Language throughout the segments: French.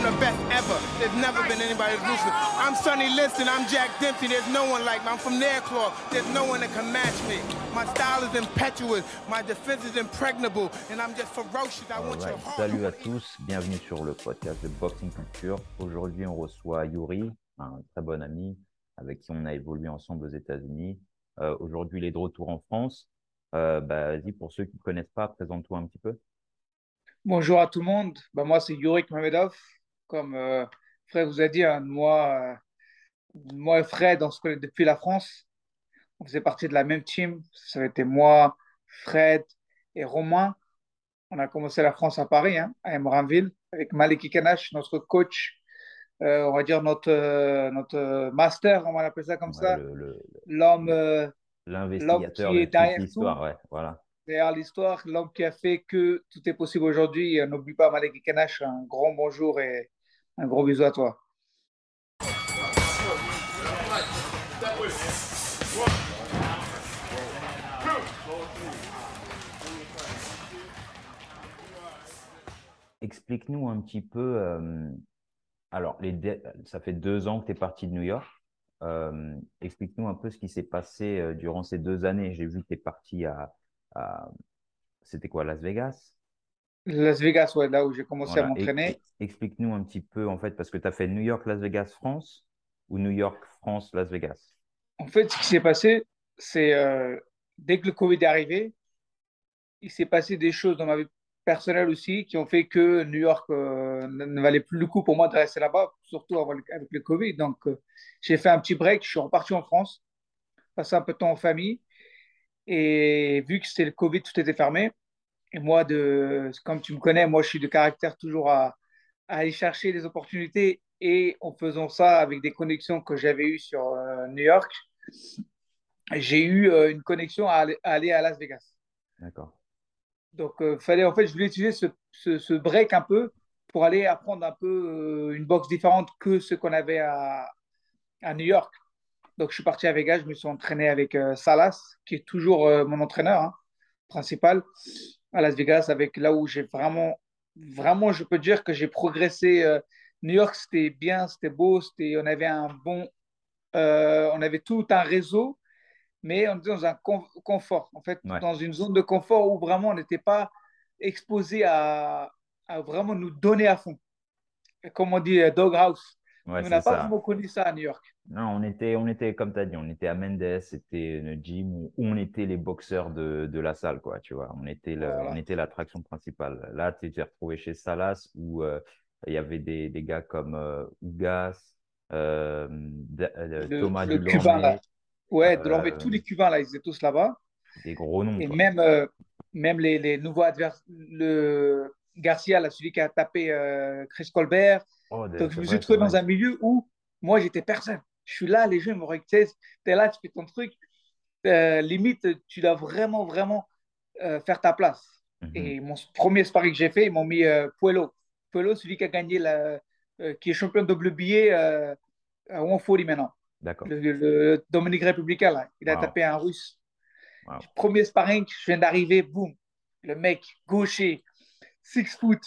I'm the best ever. There's never been anybody ruthless. I'm Sonny Liston, I'm Jack Dempsey. There's no one like me. I'm from Nairclaw. There's no one that can match me. My style is impetuous, my defense is impregnable, and I'm just ferocious. I want your heart. Salut à tous, bienvenue sur le podcast de Boxing Culture. Aujourd'hui, on reçoit Yuri, un très bon ami avec qui on a évolué ensemble aux États-Unis. Euh, Aujourd'hui, il est de retour en France. Euh, bah, Vas-y, pour ceux qui ne connaissent pas, présente-toi un petit peu. Bonjour à tout le monde. Bah, moi, c'est Yurik Mamedov. Comme euh, Fred vous a dit, hein, moi, euh, moi et Fred, on se connaît depuis la France. On faisait partie de la même team. Ça a été moi, Fred et Romain. On a commencé la France à Paris, hein, à Emranville, avec Malik Ikanash, notre coach, euh, on va dire notre, euh, notre master, on va l'appeler ça comme Ouais, ça. L'homme euh, L'investigateur qui est derrière l'histoire. Ouais, voilà. derrière l'histoire, l'homme qui a fait que tout est possible aujourd'hui. N'oublie pas Malik Ikanash, un grand bonjour et un gros bisou à toi. Explique-nous un petit peu. euh, alors, ça fait deux ans que tu es parti de New York. Euh, explique-nous un peu ce qui s'est passé euh, durant ces deux années. J'ai vu que tu es parti à, à- C'était quoi, Las Vegas? Las Vegas, ouais, là où j'ai commencé à Voilà. M'entraîner. explique-nous un petit peu, en fait, parce que tu as fait New York, Las Vegas, France ou New York, France, Las Vegas? En fait, ce qui s'est passé, c'est euh, dès que le Covid est arrivé, il s'est passé des choses dans ma vie personnelle aussi qui ont fait que New York euh, ne, valait plus le coup pour moi de rester là-bas, surtout avec le Covid. Donc, euh, j'ai fait un petit break, je suis reparti en France, passé un peu de temps en famille. Et vu que c'était le Covid, tout était fermé. Et moi, de, comme tu me connais, moi, je suis de caractère toujours à, à aller chercher des opportunités. Et en faisant ça avec des connexions que j'avais eues sur euh, New York, j'ai eu euh, une connexion à aller, à Las Vegas. D'accord. Donc, euh, fallait, en fait, je voulais utiliser ce, ce, ce break un peu pour aller apprendre un peu une boxe différente que ce qu'on avait à, à New York. Donc, je suis parti à Vegas, je me suis entraîné avec Salas, qui est toujours mon entraîneur hein, principal à Las Vegas, avec là où j'ai vraiment, vraiment, je peux dire que j'ai progressé. euh, New York, c'était bien, c'était beau, c'était, on avait un bon, euh, on avait tout un réseau, mais on était dans un con- confort, en fait, Ouais. dans une zone de confort où vraiment on n'était pas exposé à, à vraiment nous donner à fond. Comme on dit, euh, doghouse. Ouais, on n'a pas vraiment connu ça à New York. Non, on était, on était, comme tu as dit, on était à Mendes, c'était une gym où on était les boxeurs de, de la salle, quoi, tu vois. On était Voilà. l'attraction principale. Là, tu t'es retrouvé chez Salas où euh, il y avait des, des gars comme euh, Ugas, euh, euh, Le, Thomas le Dulorme, Cubain, là. Ouais, Euh, tous les Cubains, là, ils étaient tous là-bas. des gros noms, Et quoi. même, même les, les nouveaux adversaires, le Garcia, là, celui qui a tapé Chris Colbert. Oh, Donc, je me suis trouvé dans un milieu où moi, j'étais personne. Je suis là, les gens me regardent, tu es là, tu fais ton truc. Euh, limite, tu dois vraiment, vraiment euh, faire ta place. Mhm. Et mon premier sparring que j'ai fait, ils m'ont mis euh, Puello. Puello, celui qui a gagné, la, euh, qui est champion de WBA à 140 maintenant. D'accord. Le, le- le Dominique Républicain, là. Il a Wow. tapé un russe. Wow. Premier sparring, je viens d'arriver, boum. Le mec, gaucher, six foot,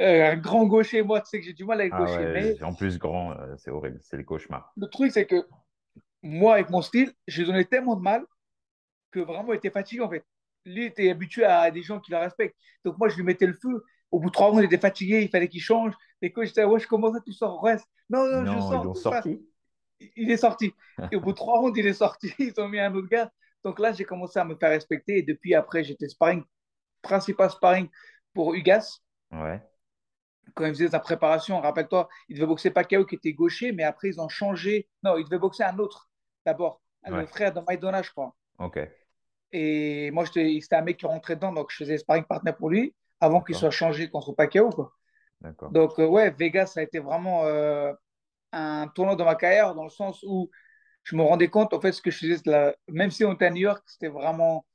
euh, un grand gaucher. Moi, tu sais que j'ai du mal avec Ah gaucher. ouais, Mais en plus grand, euh, c'est horrible, c'est le cauchemar. le truc, c'est que moi, avec mon style, j'ai donné tellement de mal que vraiment, il était fatigué, en fait. Lui était habitué à des gens qui le respectent. Donc, moi, je lui mettais le feu. Au bout de trois rounds, il était fatigué, il fallait qu'il change. Les coachs étaient, ouais, je commence à tu sors, reste. Non, non, je Non, sors. tout ça. sorti. Il est sorti. Et au bout de trois rounds, il est sorti. Ils ont mis un autre gars. Donc là, j'ai commencé à me faire respecter. Et depuis après, j'étais sparring, principal sparring pour Ugas. Ouais. Quand il faisait sa préparation, rappelle-toi, il devait boxer Pacquiao qui était gaucher, mais après, ils ont changé. Non, il devait boxer un autre d'abord. Ouais. Le frère de Maïdona, je crois. Ok. Et moi, c'était un mec qui rentrait dedans, donc je faisais sparring partner pour lui avant qu'il soit changé contre Pacquiao. Quoi. Donc, euh, ouais, Vegas, ça a été vraiment euh, un tournant dans ma carrière, dans le sens où je me rendais compte, en fait, ce que je faisais, la- même si on était à New York, c'était vraiment,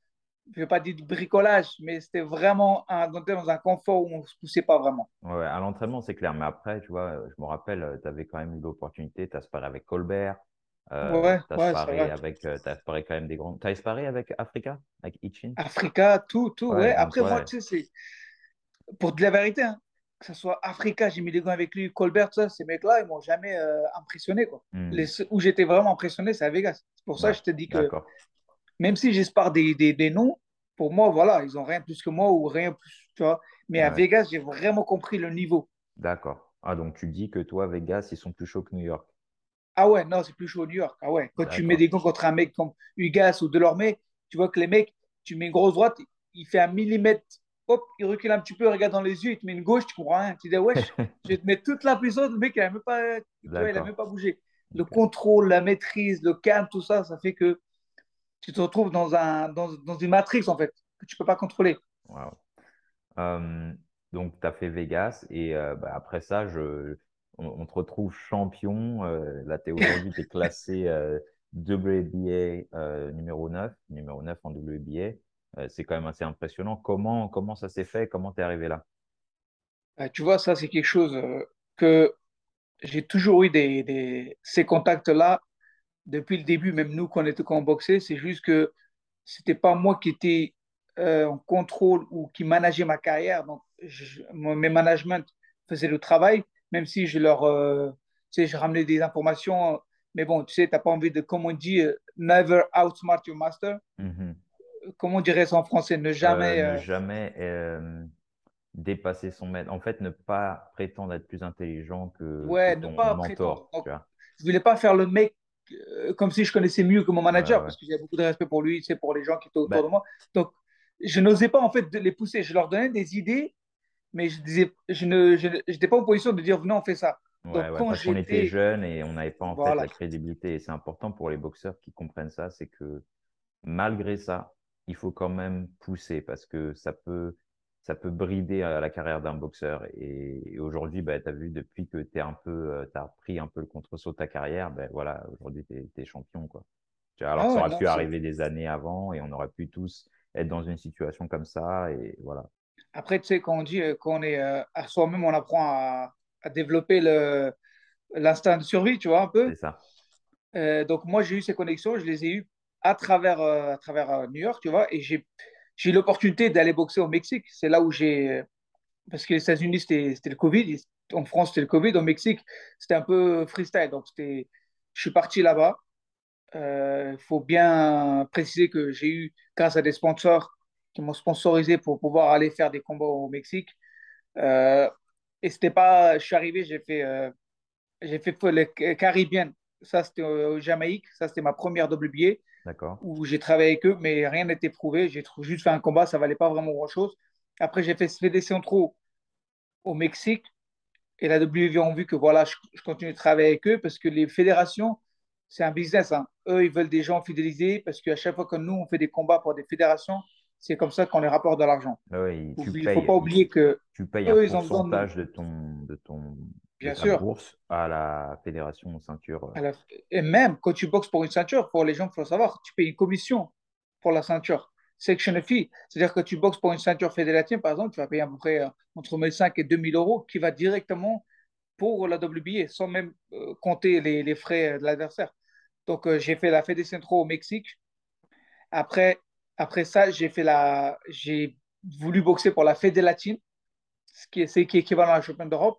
je ne vais pas dire du bricolage, mais c'était vraiment un, dans un confort où on ne se poussait pas vraiment. Ouais, à l'entraînement, c'est clair. Mais après, tu vois, euh, je me rappelle, tu avais quand même eu l'opportunité, tu as sparé avec Colbert, euh, Ouais, tu as ouais, sparé avec, euh, t'as sparé quand même des grands. Tu as sparé avec Africa, avec Ichin? Africa, tout, tout, Ouais, ouais. donc, Après, moi, tu sais, c'est pour de la vérité, hein, que ce soit Africa, j'ai mis des gants avec lui, Colbert, ça, ces mecs-là, ils m'ont jamais euh, impressionné. Quoi. Hmm. Les, où j'étais vraiment impressionné, c'est à Vegas. C'est pour ça que je te dis que. Même si j'espère des, des, des noms, pour moi, voilà, ils ont rien plus que moi ou rien plus, tu vois. Mais à Vegas, j'ai vraiment compris le niveau. d'accord. Ah, donc tu dis que toi, Vegas, ils sont plus chauds que New York. Ah ouais, non, c'est plus chaud au New York. Ah ouais, quand tu mets des gants contre un mec comme Ugas ou Delorme, tu vois que les mecs, tu mets une grosse droite, il fait un millimètre, hop, il recule un petit peu, il regarde dans les yeux, il te met une gauche, tu comprends rien. Tu dis, wesh, je vais te mettre toute la puissance, le mec, il n'a même pas, tu vois, il a même pas bougé. Le contrôle, la maîtrise, le calme, tout ça, ça fait que tu te retrouves dans, un, dans, dans une matrice, en fait, que tu peux pas contrôler. Wow. Euh, donc, tu as fait Vegas et euh, bah, après ça, je, on, on te retrouve champion. Euh, là, t'es, aujourd'hui, tu es classé WBA numéro 9, numéro 9 en WBA. C'est quand même assez impressionnant. Comment, comment ça s'est fait? Comment tu es arrivé là? Tu vois, ça, c'est quelque chose que j'ai toujours eu des, des- ces contacts-là depuis le début, même nous, quand on était boxait, c'est juste que c'était pas moi qui étais euh, en contrôle ou qui manageais ma carrière. Donc, je- mon- mes management faisaient le travail, même si je leur, euh, tu sais, je ramenais des informations. Mais bon, tu sais, t'as pas envie de, comme on dit, euh, never outsmart your master. Mhm. Comment on dirait ça en français? Ne jamais. ne jamais dépasser son maître. En fait, ne pas prétendre être plus intelligent que, que ouais, ne ton pas prétendre. mentor, Donc, tu vois. je voulais pas faire le mec comme si je connaissais mieux que mon manager, ouais. parce que j'avais beaucoup de respect pour lui, sais, pour les gens qui étaient autour Ben, de moi. Donc, je n'osais pas en fait de les pousser. Je leur donnais des idées, mais je disais, je ne, je n'étais pas en position de dire, venez, on fait ça. Ouais, Donc, quand parce qu'on était j'étais, jeunes et on n'avait pas en fait la crédibilité. Et c'est important pour les boxeurs qui comprennent ça, c'est que malgré ça, il faut quand même pousser parce que ça peut, ça peut brider euh, la carrière d'un boxeur. Et, et aujourd'hui, bah, tu as vu, depuis que tu un peu, tu as pris un peu le contre-saut de ta carrière, ben voilà, aujourd'hui, tu es, champion, quoi. Alors ah ça aurait non, pu arriver des années avant et on aurait pu tous être dans une situation comme ça. Et voilà, Après, tu sais, quand on dit euh, qu'on est euh, à soi-même, on apprend à, à développer l'instinct de survie, tu vois, un peu. c'est ça. Euh, donc, moi, j'ai eu ces connexions, je les ai eues à travers, euh, à travers euh, New York, tu vois, et j'ai, j'ai eu l'opportunité d'aller boxer au Mexique. C'est là où j'ai, parce que les États-Unis, c'était le Covid. En France, c'était le Covid. Au Mexique, c'était un peu freestyle. Donc, je suis parti là-bas. Il faut bien préciser que j'ai eu, grâce à des sponsors qui m'ont sponsorisé pour pouvoir aller faire des combats au Mexique. Euh, et c'était pas, je suis arrivé, j'ai fait, euh, j'ai fait le Caribbean. Ça, c'était au Jamaïque. Ça, c'était ma première WBA D'accord. Où j'ai travaillé avec eux, mais rien n'était prouvé. J'ai juste fait un combat, ça valait pas vraiment grand-chose. Après, j'ai fait CD Centro au Mexique et la WV ont vu que voilà, je, je continue de travailler avec eux parce que les fédérations, c'est un business. hein. Eux, ils veulent des gens fidélisés parce qu'à chaque fois que nous, on fait des combats pour des fédérations, c'est comme ça qu'on les rapporte de l'argent. Ah il- ne faut pas oublier que tu payes un eux, ils ont besoin de pourcentage ton, de ton, bien sûr. bourse à la fédération ceinture. euh, la- Et même quand tu boxes pour une ceinture, pour les gens, il faut savoir, tu payes une commission pour la ceinture. Section fee, c'est-à-dire que tu boxes pour une ceinture fédérative, par exemple, tu vas payer à peu près euh, entre 1500 et 2000 euros qui va directement pour la WBA, sans même euh, compter les, les frais de l'adversaire. Donc, euh, j'ai fait la Fede Centro au Mexique. Après, après ça, j'ai fait la, j'ai voulu boxer pour la Fede Latine, ce qui est, qui est équivalent à la championne d'Europe.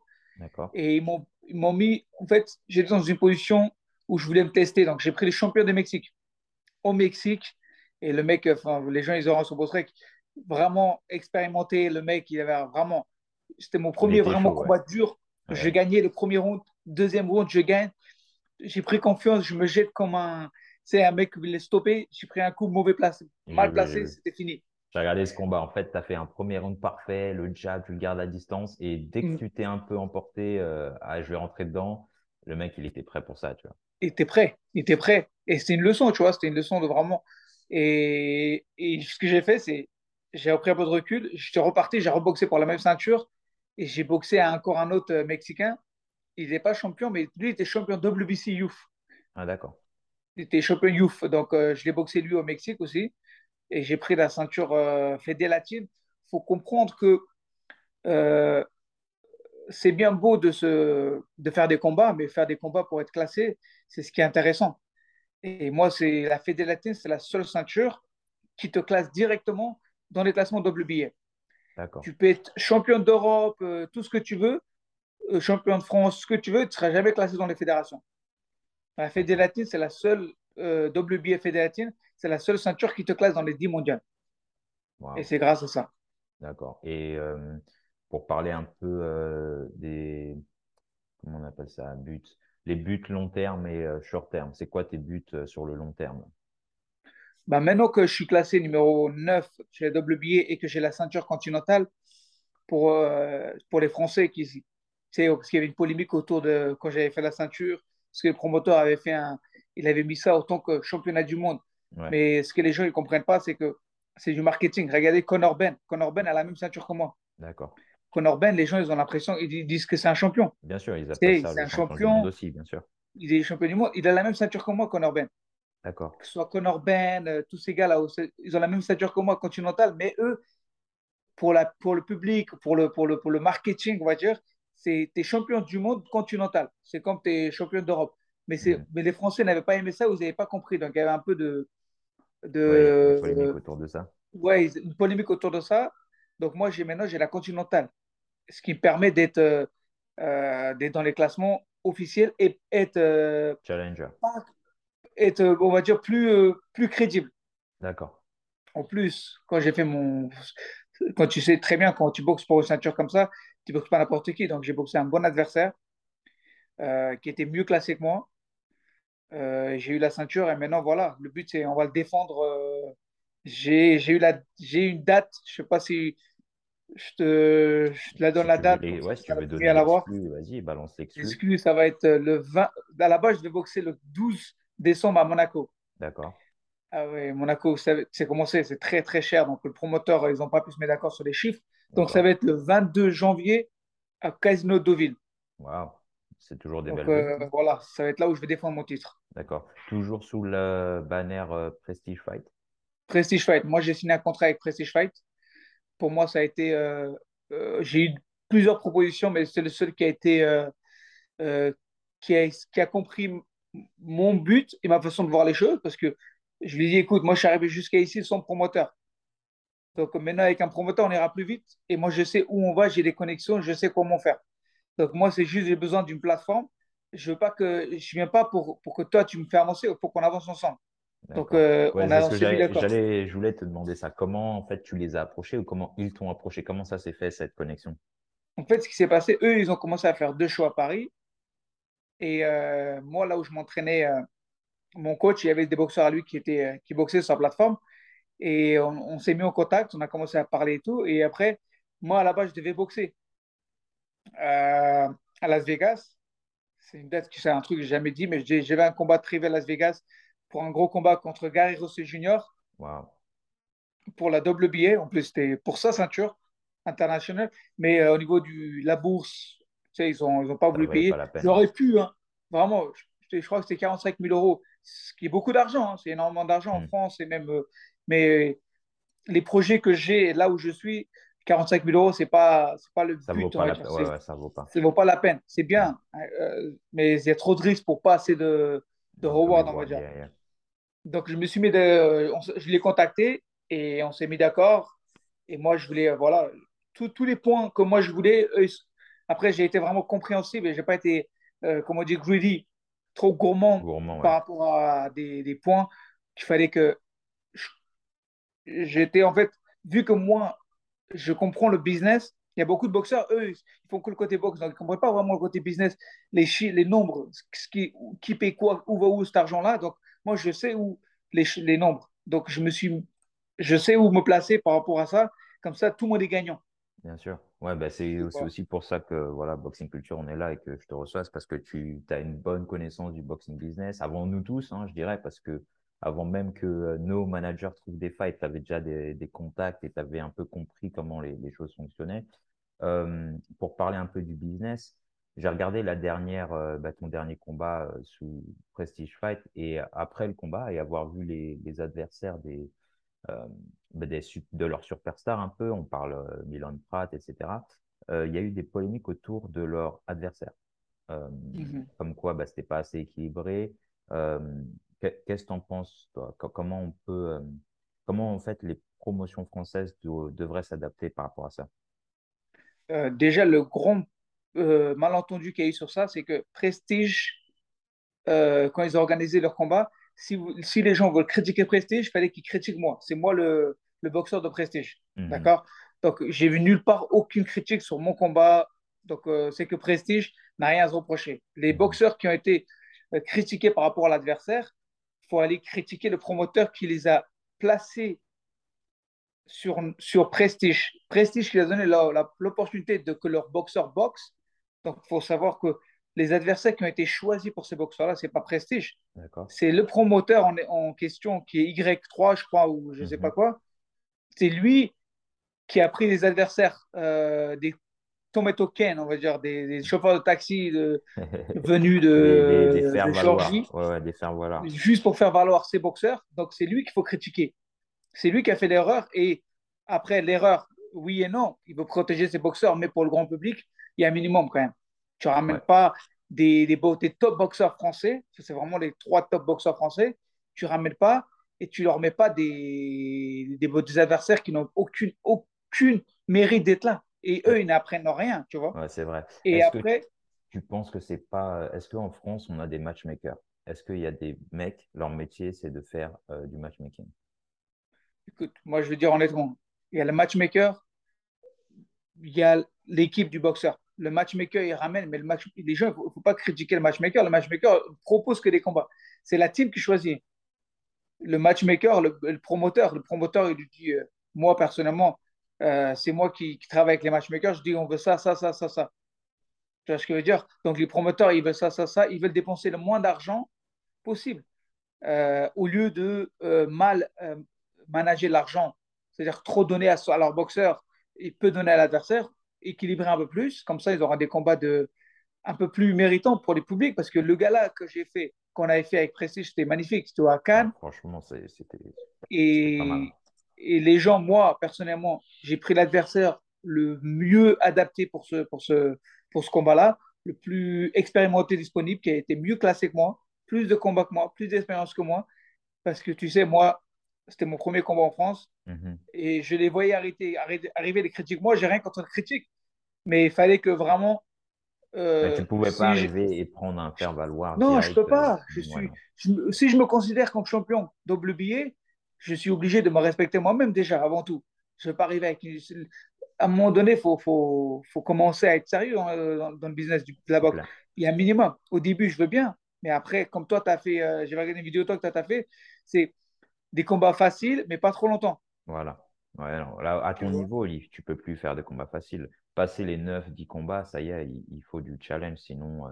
Et ils m'ont, ils m'ont mis, en fait, j'étais dans une position où je voulais me tester. Donc, j'ai pris les champions du Mexique au Mexique. Et le mec, enfin, les gens, ils auront son post vraiment expérimenté. Le mec, il avait vraiment, c'était mon premier vraiment chaud, ouais. combat dur. Je gagnais le premier round, deuxième round, je gagne. J'ai pris confiance, je me jette comme un, c'est un mec qui voulait stopper. J'ai pris un coup mauvais placé, mal placé, c'était fini. J'ai regardé ce combat. En fait, tu as fait un premier round parfait, le jab, tu le gardes à distance. Et dès que Mm. tu t'es un peu emporté, euh, ah, je vais rentrer dedans, le mec, il était prêt pour ça, tu vois. Il était prêt, il était prêt. Et c'était une leçon, tu vois, c'était une leçon de vraiment. Et, et ce que j'ai fait, c'est, j'ai repris un peu de recul, je suis reparti, j'ai reboxé pour la même ceinture et j'ai boxé à encore un autre euh, Mexicain. Il n'est pas champion, mais lui, il était champion WBC Youth. Ah, d'accord. Il était champion Youth, donc euh, je l'ai boxé lui au Mexique aussi. Et j'ai pris la ceinture euh, Fédé Latine. Il faut comprendre que euh, c'est bien beau de, se, de faire des combats, mais faire des combats pour être classé, c'est ce qui est intéressant. Et moi, c'est la Fédé Latine, c'est la seule ceinture qui te classe directement dans les classements WBA. Tu peux être champion d'Europe, euh, tout ce que tu veux, euh, champion de France, ce que tu veux, tu ne seras jamais classé dans les fédérations. La fédératine, c'est la seule, euh, WBF fédératine, c'est la seule ceinture qui te classe dans les 10 mondiales. Et c'est grâce à ça. D'accord. Et euh, pour parler un peu des, comment on appelle ça, buts, les buts long terme et short terme, c'est quoi tes buts sur le long terme? Bah maintenant que je suis classé numéro 9 chez la WBA et que j'ai la ceinture continentale, pour, pour les Français qui, parce qu'il y avait une polémique autour de quand j'avais fait la ceinture, parce que le promoteur avait fait un, il avait mis ça autant que championnat du monde. Mais ce que les gens ne comprennent pas, c'est que c'est du marketing. Regardez Conor Ben. Conor Ben a la même ceinture que moi. D'accord. Conor Ben, les gens, ils ont l'impression, ils disent que c'est un champion. Bien sûr, ils appellent ça un champion aussi, bien sûr. Il est champion du monde. Il a la même ceinture que moi, Conor Ben. D'accord. Que ce soit Conor Ben, euh, tous ces gars-là, ils ont la même ceinture que moi, continentale, mais eux, pour, la, pour le public, pour le, pour, le, pour le marketing, on va dire, c'est es champion du monde continental. C'est comme tu es champion d'Europe. Mais, mais les Français n'avaient pas aimé ça, vous n'avez pas compris. Donc il y avait un peu de. de une polémique autour de ça. Oui, une polémique autour de ça. Donc moi, maintenant, j'ai la continentale. Ce qui me permet d'être euh, euh, dans les classements officiels et être. Euh, Challenger. être, on va dire, plus, plus crédible. D'accord. En plus, quand j'ai fait mon. Quand tu sais très bien, quand tu boxes pour une ceinture comme ça, tu boxes pas n'importe qui. Donc, j'ai boxé un bon adversaire qui était mieux classé que moi. Euh, j'ai eu la ceinture et maintenant, voilà, le but, c'est on va le défendre. Euh, j'ai eu, la, une date, je sais pas si je te, je te la donne la date. ouais, si tu veux donner vas-y, balance l'exclu. ça va être le 20. À la base, je vais boxer le 12 décembre à Monaco. D'accord. Ah oui, Monaco, c'est commencé, c'est très très cher. Donc le promoteur, ils n'ont pas pu se mettre d'accord sur les chiffres. Donc ça va être le 22 janvier à Casino Deauville. Waouh, c'est toujours des Donc, belles euh, Voilà, ça va être là où je vais défendre mon titre. D'accord. Toujours sous le banner euh, Prestige Fight Prestige Fight. Moi, j'ai signé un contrat avec Prestige Fight. Pour moi, ça a été. Euh, j'ai eu plusieurs propositions, mais c'est le seul qui a été. qui, a, qui a compris mon but et ma façon de voir les choses parce que je lui ai dit, écoute, moi, je suis arrivé jusqu'à ici sans promoteur. Donc maintenant, avec un promoteur, on ira plus vite. Et moi, je sais où on va, j'ai des connexions, je sais comment faire. Donc moi, c'est juste, j'ai besoin d'une plateforme. Je veux pas que, je viens pas pour, pour que toi, tu me fais avancer, pour qu'on avance ensemble. Donc, euh, on a j'allais, Je voulais te demander ça. Comment, en fait, tu les as approchés ou comment ils t'ont approché? Comment ça s'est fait, cette connexion? En fait, ce qui s'est passé, eux, ils ont commencé à faire deux shows à Paris. Et euh, moi, là où je m'entraînais, euh, mon coach, il y avait des boxeurs à lui qui, étaient, qui boxaient sur la plateforme. Et on, s'est mis en contact, on a commencé à parler et tout. Et après, moi, à la base, je devais boxer euh, à Las Vegas. C'est une date, c'est un truc que j'ai jamais dit, mais j'avais un combat privé à Las Vegas pour un gros combat contre Gary Rossi Jr. Pour la WBA. En plus, c'était pour sa ceinture internationale. Mais euh, au niveau de la bourse, tu sais, ils n'ont ils ont pas voulu payer. J'aurais pu, hein. vraiment. Je, je, crois que c'était 45 000 euros, ce qui est beaucoup d'argent. Hein. C'est énormément d'argent en hmm. France et même. Euh, mais les projets que j'ai là où je suis, 45 000 euros, ce n'est pas, pas le ça but. Vaut pas la... ouais, ça vaut pas. Ça vaut pas la peine. C'est bien, hein, euh, mais il y a trop de risques pour pas assez de, de reward, on va dire. Donc, je me suis mis de, je l'ai contacté et on s'est mis d'accord. Et moi, je voulais, voilà, tous les points que moi je voulais. après, j'ai été vraiment compréhensible et je n'ai pas été, euh, comment on dit, greedy, trop gourmand, par rapport à des, des points qu'il fallait que j'étais en fait, vu que moi, je comprends le business, il y a beaucoup de boxeurs, eux, ils font que le côté boxe, donc ils ne comprennent pas vraiment le côté business, les chiffres, les nombres, ce qui, qui paye quoi, où va où cet argent-là. Donc, moi, je sais où les, les nombres. Donc, je me suis, je sais où me placer par rapport à ça. Comme ça, tout le monde est gagnant. Bien sûr. Ouais, bah c'est aussi pour ça que voilà, Boxing Culture, on est là et que je te reçois, c'est parce que tu as une bonne connaissance du boxing business, avant nous tous, hein, je dirais, parce que avant même que euh, nos managers trouvent des fights, tu avais déjà des, contacts et tu avais un peu compris comment les, choses fonctionnaient. Euh, pour parler un peu du business, j'ai regardé la dernière, euh, bah, ton dernier combat sous Prestige Fight et après le combat et avoir vu les, adversaires des, bah, des, de leurs superstars un peu, on parle Milan Pratt, etc. Il y a eu des polémiques autour de leurs adversaires. Mm-hmm. Comme quoi, bah, c'était pas assez équilibré. Qu'est-ce que tu en penses, toi? Comment on peut, euh, comment en fait les promotion française devrait s'adapter par rapport à ça? Euh, Déjà, le grand euh, malentendu qu'il y a eu sur ça, c'est que Prestige, euh, quand ils ont organisé leur combat, si, si les gens veulent critiquer Prestige, il fallait qu'ils critiquent moi. C'est moi le, le, boxeur de Prestige. Mhm. D'accord? Donc, j'ai vu nulle part aucune critique sur mon combat. Donc, c'est que Prestige n'a rien à se reprocher. Les mhm. boxeurs qui ont été critiqués par rapport à l'adversaire, faut aller critiquer le promoteur qui les a placés sur, sur Prestige. Prestige qui a donné l'opportunité de que leur boxeur boxe. Donc, il faut savoir que les adversaires qui ont été choisis pour ces boxeurs-là, ce n'est pas Prestige. C'est le promoteur en, en, question qui est Y3, je crois, ou je ne sais pas mhm. quoi. C'est lui qui a pris les adversaires, euh, des Tomato Ken, on va dire, des, chauffeurs de taxi de, venus de, des, de Georgie, juste pour faire valoir ses boxeurs. Donc, c'est lui qu'il faut critiquer. C'est lui qui a fait l'erreur. Et après, l'erreur, oui et non, il veut protéger ses boxeurs, mais pour le grand public, il y a un minimum quand même. Tu ne ramènes pas des, des, top boxeurs français, c'est vraiment les trois top boxeurs français, tu ne ramènes pas et tu ne leur mets pas des, des, adversaires qui n'ont aucune, aucune mérite d'être là. Et eux, ils n'apprennent rien, tu vois. Ouais, c'est vrai. Et après. tu penses que c'est pas. Est-ce qu'en France, on a des matchmakers? Est-ce qu'il y a des mecs, leur métier, c'est de faire euh, du matchmaking? Écoute, moi, je veux dire honnêtement, il y a le matchmaker, il y a l'équipe du boxeur. Le matchmaker, il ramène, mais le match, les gens, il ne faut pas critiquer le matchmaker. Le matchmaker propose que des combats. C'est la team qui choisit. Le matchmaker, le, promoteur, le promoteur, il lui dit euh, Moi, personnellement, euh, c'est moi qui, travaille avec les matchmakers, je dis on veut ça, ça, ça, ça, ça. Tu vois ce que je veux dire? Donc les promoteurs, ils veulent ça, ça, ça, ils veulent dépenser le moins d'argent possible euh, au lieu de euh, mal manager l'argent, c'est-à-dire trop donner à, à, leur boxeur et peu donner à l'adversaire, équilibrer un peu plus, comme ça ils auront des combats de, un peu plus méritants pour les publics, parce que le gala que j'ai fait, qu'on avait fait avec Prestige, c'était magnifique, c'était à Cannes. franchement, c'était... Et et les gens, moi, personnellement, j'ai pris l'adversaire le mieux adapté pour ce, pour ce, pour ce combat-là, le plus expérimenté disponible, qui a été mieux classé que moi, plus de combats que moi, plus d'expérience que moi. Parce que tu sais, moi, c'était mon premier combat en France mhm. et je les voyais arrêter, arriver les critiques. Moi, j'ai rien contre les critiques, mais il fallait que vraiment. Euh, tu ne pouvais pas arriver et prendre un faire-valoir. Non, je ne peux pas. Euh, je suis, si je me considère comme champion WBA, je suis obligé de me respecter moi-même déjà, avant tout. Je ne vais pas arriver avec. À un moment donné, il faut, faut, faut, commencer à être sérieux dans, le business de la boxe. Il y a un minimum. Au début, je veux bien, mais après, comme toi, tu as fait, euh, j'ai regardé une vidéo toi que tu as fait, c'est des combats faciles, mais pas trop longtemps. Voilà. Ouais, là, à ton niveau, tu peux plus faire des combats faciles. Passer les 9-10 combats, ça y est, il, faut du challenge. Sinon, euh,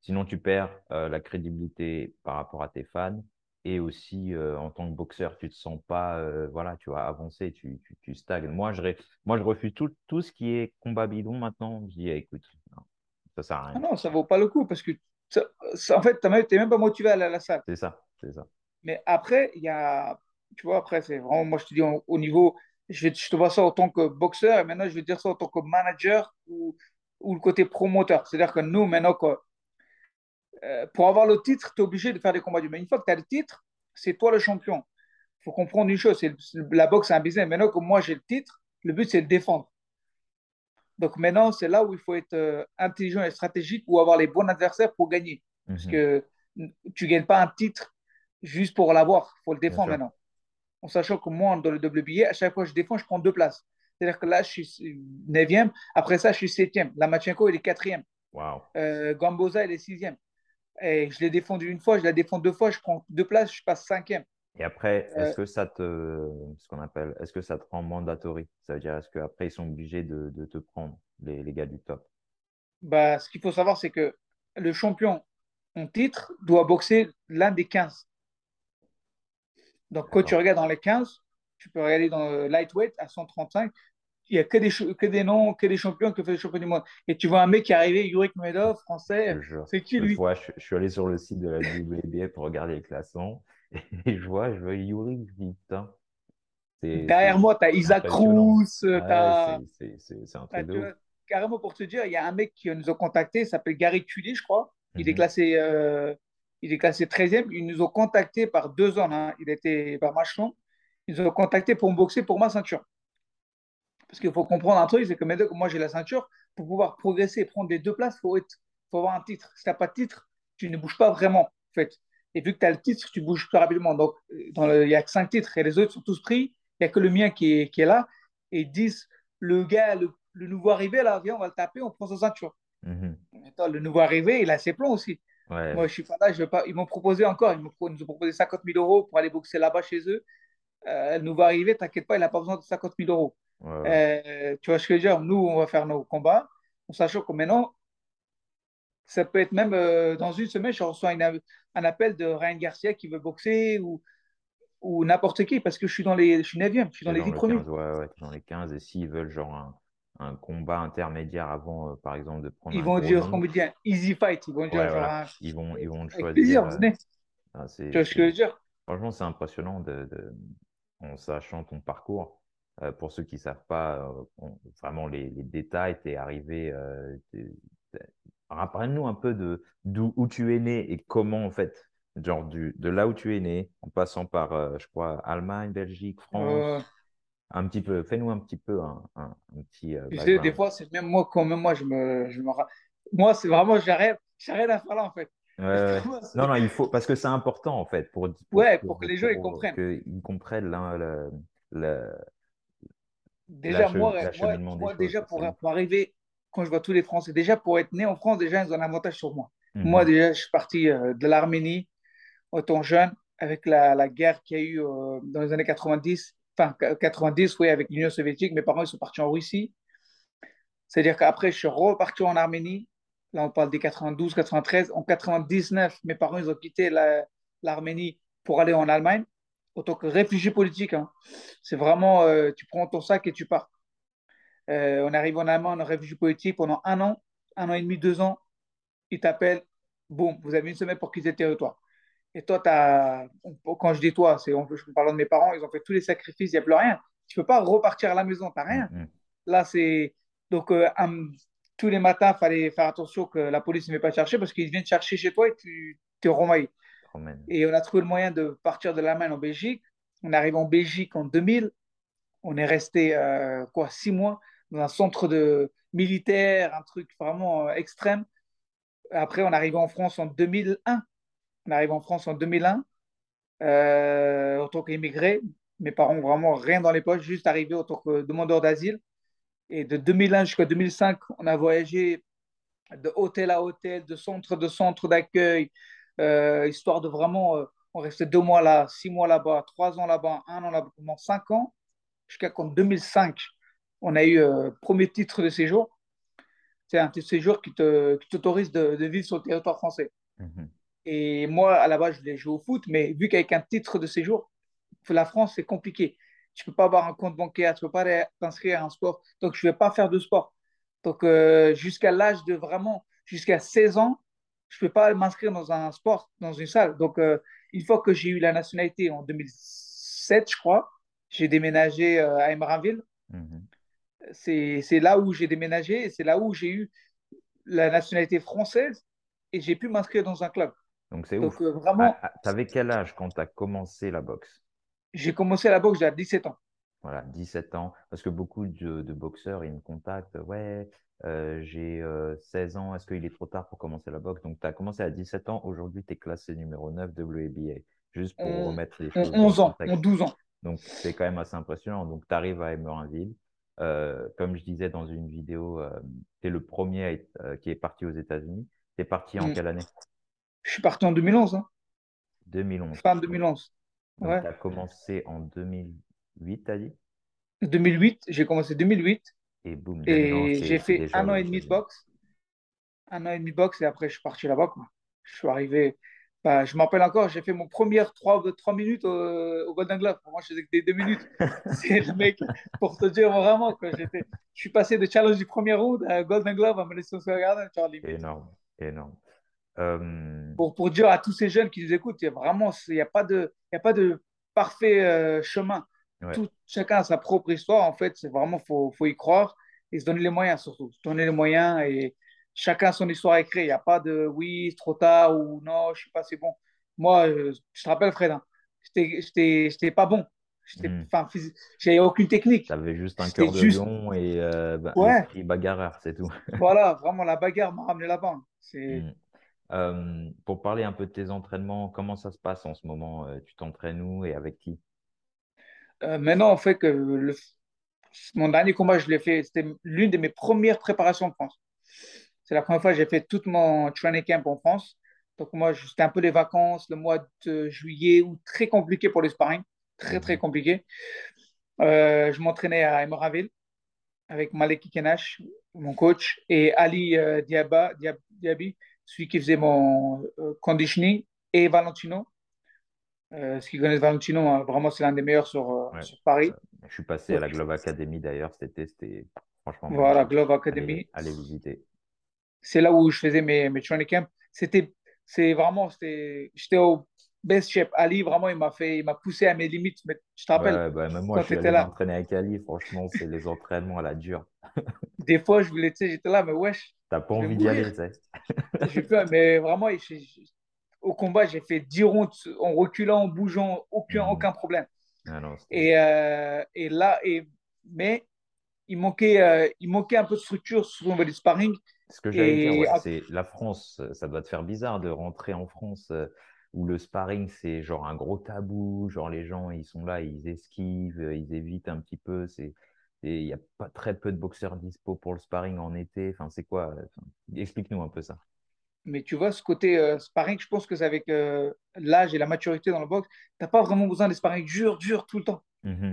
sinon tu perds euh, la crédibilité par rapport à tes fans et aussi euh, en tant que boxeur, tu te sens pas, euh, voilà, tu vas avancer, tu, tu, tu, stagnes. Moi, je, moi, je refuse tout, tout ce qui est combat bidon maintenant. Je dis, écoute, non, ça sert à rien. Ah non, ça vaut pas le coup parce que, en fait, tu n'es même pas motivé à aller à la salle. C'est ça, c'est ça. Mais après, il y a, tu vois, après, c'est vraiment, moi, je te dis, au, niveau, je, te vois ça en tant que boxeur et maintenant, je vais dire ça en tant que manager ou, ou le côté promoteur. C'est-à-dire que nous, maintenant, quoi, euh, pour avoir le titre, tu es obligé de faire des combats du une fois que tu as le titre, c'est toi le champion. Il faut comprendre une chose, la boxe, c'est un business. Maintenant que moi, j'ai le titre, le but, c'est de défendre. Donc maintenant, c'est là où il faut être euh, intelligent et stratégique ou avoir les bons adversaires pour gagner. Parce mhm. que tu ne gagnes pas un titre juste pour l'avoir. Il faut le défendre maintenant. En sachant que moi, dans le WBA, à chaque fois que je défends, je prends deux places. C'est-à-dire que là, je suis 9e. Après ça, je suis 7e. Lamachenko, il est 4e. Wow. Euh, Gamboza, il est 6e. Et je l'ai défendu une fois, je la défends deux fois, je prends deux places, je passe cinquième. Et après, est-ce euh, que ça te, ce qu'on appelle, est-ce que ça te rend mandatory? Ça veut dire, est-ce qu'après, ils sont obligés de, de te prendre, les, les, gars du top? Bah, Ce qu'il faut savoir, c'est que le champion en titre doit boxer l'un des 15. Donc, quand tu regardes dans les 15, tu peux regarder dans le lightweight à 135, il n'y a que des, que des noms, que des champions qui ont fait le champion du monde. Et tu vois un mec qui est arrivé, Yurik Medov, français, c'est qui lui? vois, je, suis allé sur le site de la WBA pour regarder les classements et je vois, je vois Yurik, je dis putain. Derrière moi, tu as Isaac Cruz, c'est un truc de Carrément, pour te dire, il y a un mec qui nous a contacté, il s'appelle Gary Tully, je crois. Il est mhm. classé. Euh, il est classé 13e. Ils nous ont contacté par deux ans. Hein. Il était par Machelon ils nous ont contacté pour me boxer pour ma ceinture. Parce qu'il faut comprendre un truc, c'est que moi j'ai la ceinture, pour pouvoir progresser et prendre les deux places, il faut, faut avoir un titre. Si tu n'as pas de titre, tu ne bouges pas vraiment, en fait. Et vu que tu as le titre, tu bouges plus rapidement. Donc, il n'y a que cinq titres et les autres sont tous pris. Il n'y a que le mien qui est, qui est là. Et ils disent, le gars, le, nouveau arrivé, là, viens, on va le taper, on prend sa ceinture. Mhm. le nouveau arrivé, il a ses plans aussi. Moi, je suis pas là, je veux pas. Ils m'ont proposé encore, ils, nous ont proposé 50 000 euros pour aller boxer là-bas chez eux. Euh, le nouveau arrivé, t'inquiète pas, il n'a pas besoin de 50 000 euros. Euh, tu vois ce que je veux dire? Nous, on va faire nos combats, en sachant que maintenant, ça peut être même euh, dans une semaine, je reçois un appel de Ryan Garcia qui veut boxer ou, ou n'importe qui, parce que je suis dans les, je suis 9e, je suis dans les 10 premiers. Ouais, ouais, dans les 15, et s'ils veulent genre un, un combat intermédiaire avant, euh, par exemple, de prendre. Ils vont dire, comme dit, easy fight. Ils vont dire, genre, ils vont, ils vont choisir. Plaisir, ah, tu vois ce que je veux dire? Franchement, c'est impressionnant de, de, en sachant ton parcours. Euh, pour ceux qui ne savent pas euh, vraiment les, les détails, tu es arrivé. Euh, Rappelle-nous un peu de d'où où tu es né et comment, en fait, genre du, de là où tu es né, en passant par, je crois, Allemagne, Belgique, France. Un petit peu, fais-nous un petit peu un, un, petit. tu sais, des fois, c'est même moi, quand même moi, je me, je me... Moi, c'est vraiment, rien à faire là, en fait. non, non, il faut, parce que c'est important, en fait, pour, ouais, pour, que les gens ils comprennent. Qu'ils comprennent déjà, moi, moi, déjà, pour, arriver, quand je vois tous les Français, déjà, pour être né en France, déjà, ils ont un avantage sur moi. Mhm. Moi, déjà, je suis parti euh, de l'Arménie, autant jeune, avec la, la guerre qu'il y a eu euh, dans les années 90, enfin, 90, oui, avec l'Union soviétique. Mes parents, ils sont partis en Russie. C'est-à-dire qu'après, je suis reparti en Arménie. Là, on parle des 92, 93. En 99, mes parents, ils ont quitté l'Arménie pour aller en Allemagne autant que réfugié politique. Hein. C'est vraiment, euh, tu prends ton sac et tu pars. Euh, on arrive en Allemagne en réfugié politique pendant un an, un an et demi, deux ans. Ils t'appellent, boum, vous avez une semaine pour quitter le territoire. Et toi, as, quand je dis toi, c'est, je parle de mes parents, ils ont fait tous les sacrifices, il n'y a plus rien. Tu ne peux pas repartir à la maison, tu n'as rien. Mm, mm. Là, c'est. Donc, euh, tous les matins, il fallait faire attention que la police ne vienne pas chercher parce qu'ils viennent chercher chez toi et tu te Et on a trouvé le moyen de partir de la main en Belgique. On arrive en Belgique en 2000. On est resté euh, quoi six mois dans un centre de militaire, un truc vraiment euh, extrême. Après, on arrive en France en 2001. On arrive en France en 2001 euh, en tant qu'immigré. Mes parents vraiment rien dans les poches, juste arrivé en tant que demandeur d'asile. Et de 2001 jusqu'à 2005, on a voyagé de hôtel à hôtel, de centre de centre d'accueil, histoire de vraiment, euh, on restait deux mois là, six mois là-bas, trois ans là-bas, un an là-bas, pendant cinq ans, jusqu'à qu'en 2005, on a eu euh, premier titre de séjour. C'est un titre de séjour qui t'autorise de, de, vivre sur le territoire français. Mhm. Et moi, à la base, je voulais jouer au foot, mais vu qu'avec un titre de séjour, la France, c'est compliqué. Tu ne peux pas avoir un compte bancaire, tu ne peux pas t'inscrire à un sport. Donc, je ne vais pas faire de sport. Donc, jusqu'à l'âge de vraiment, jusqu'à 16 ans, je ne peux pas m'inscrire dans un sport, dans une salle. Donc, euh, une fois que j'ai eu la nationalité en 2007, je crois, j'ai déménagé euh, à Emeraville. Mhm. C'est là où j'ai déménagé et c'est là où j'ai eu la nationalité française et j'ai pu m'inscrire dans un club. Donc, c'est ouf. Euh, vraiment. Ah, ah, tu avais quel âge quand tu as commencé la boxe? J'ai commencé la boxe à 17 ans. Voilà, 17 ans. Parce que beaucoup de, boxeurs, ils me contactent. Ouais, euh, j'ai euh, 16 ans. Est-ce qu'il est trop tard pour commencer la boxe? Donc, tu as commencé à 17 ans. Aujourd'hui, tu es classé numéro 9 WBA. Juste pour remettre les choses. 11 ans, on 12 ans. Donc, c'est quand même assez impressionnant. Donc, tu arrives à Emerenville. Euh, comme je disais dans une vidéo, euh, tu es le premier euh, qui est parti aux États-Unis. Tu es parti en hmm. quelle année? Je suis parti en 2011. Hein. 2011. Fin 2011. Tu as commencé en 2000. 8, t'as dit? 2008, j'ai commencé 2008. Et boum, Et j'ai fait un an et demi de boxe. Un an et demi de boxe, et après, je suis parti là-bas. Je suis arrivé. Bah, je m'appelle encore, j'ai fait mon premier 3, 3 minutes au, Golden Glove. Pour moi, je faisais que des 2 minutes. C'est le mec, pour te dire vraiment, quoi, je suis passé de challenge du premier round à Golden Glove à Madison Square Garden. Énorme, énorme. Euh... Pour, pour dire à tous ces jeunes qui nous écoutent, il n'y a, a, pas de, parfait euh, chemin. Tout, chacun a sa propre histoire, en fait. C'est vraiment, il faut, faut, y croire et se donner les moyens, surtout. Se donner les moyens et chacun a son histoire à écrire. Il n'y a pas de oui, c'est trop tard ou non, je ne suis pas assez bon. Moi, je, te rappelle, Fred, hein, j'étais pas bon. Hmm. J'avais aucune technique. Tu avais juste un cœur de juste... lion et euh, bah, bagarreur, c'est tout. voilà, vraiment, la bagarre m'a ramené là-bas. Hmm. Euh, pour parler un peu de tes entraînements, comment ça se passe en ce moment euh, Tu t'entraînes où et avec qui? Maintenant, en fait, que le... mon dernier combat, je l'ai fait, c'était l'une de mes premières préparations en France. C'est la première fois que j'ai fait tout mon training camp en France. Donc, moi, c'était un peu les vacances, le mois de juillet, ou très compliqué pour le sparring très, très mhm. compliqué. Euh, je m'entraînais à Emeraville avec Malek Kenash, mon coach, et Ali euh, Diaba, Diaby, celui qui faisait mon euh, conditioning, et Valentino. Euh, ce qui connaissent Valentino, hein, vraiment, c'est l'un des meilleurs sur, sur, Paris. Je suis passé à la Glove Academy d'ailleurs cet été, c'était franchement. Voilà, Glove Academy. Allez, visiter. C'est là où je faisais mes, mes training camps. C'était, c'est vraiment, j'étais au best shape. Ali, vraiment, il m'a fait, il m'a poussé à mes limites. Mais je te rappelle. Ouais, bah, même moi, je suis allé m'entraîner avec Ali. Franchement, c'est les entraînements à la dure. Des fois, je voulais, tu sais, j'étais là, mais wesh. T'as pas envie d'y aller, tu sais. mais vraiment, au combat, j'ai fait 10 rondes en reculant, en bougeant, aucun, mhm. aucun problème. Ah non, et, euh, et là, et, mais il manquait, euh, il manquait un peu de structure sur le sparring. Ce que j'allais dire, ouais, c'est la France, ça doit te faire bizarre de rentrer en France. Euh, où le sparring, c'est genre un gros tabou, genre les gens, ils sont là, ils esquivent, ils évitent un petit peu, c'est il n'y a pas très peu de boxeurs dispo pour le sparring en été. Enfin, c'est quoi Explique-nous un peu ça. Mais tu vois, ce côté euh, sparring, je pense que c'est avec euh, l'âge et la maturité dans le boxe, tu n'as pas vraiment besoin de sparring dur, dur tout le temps. Mmh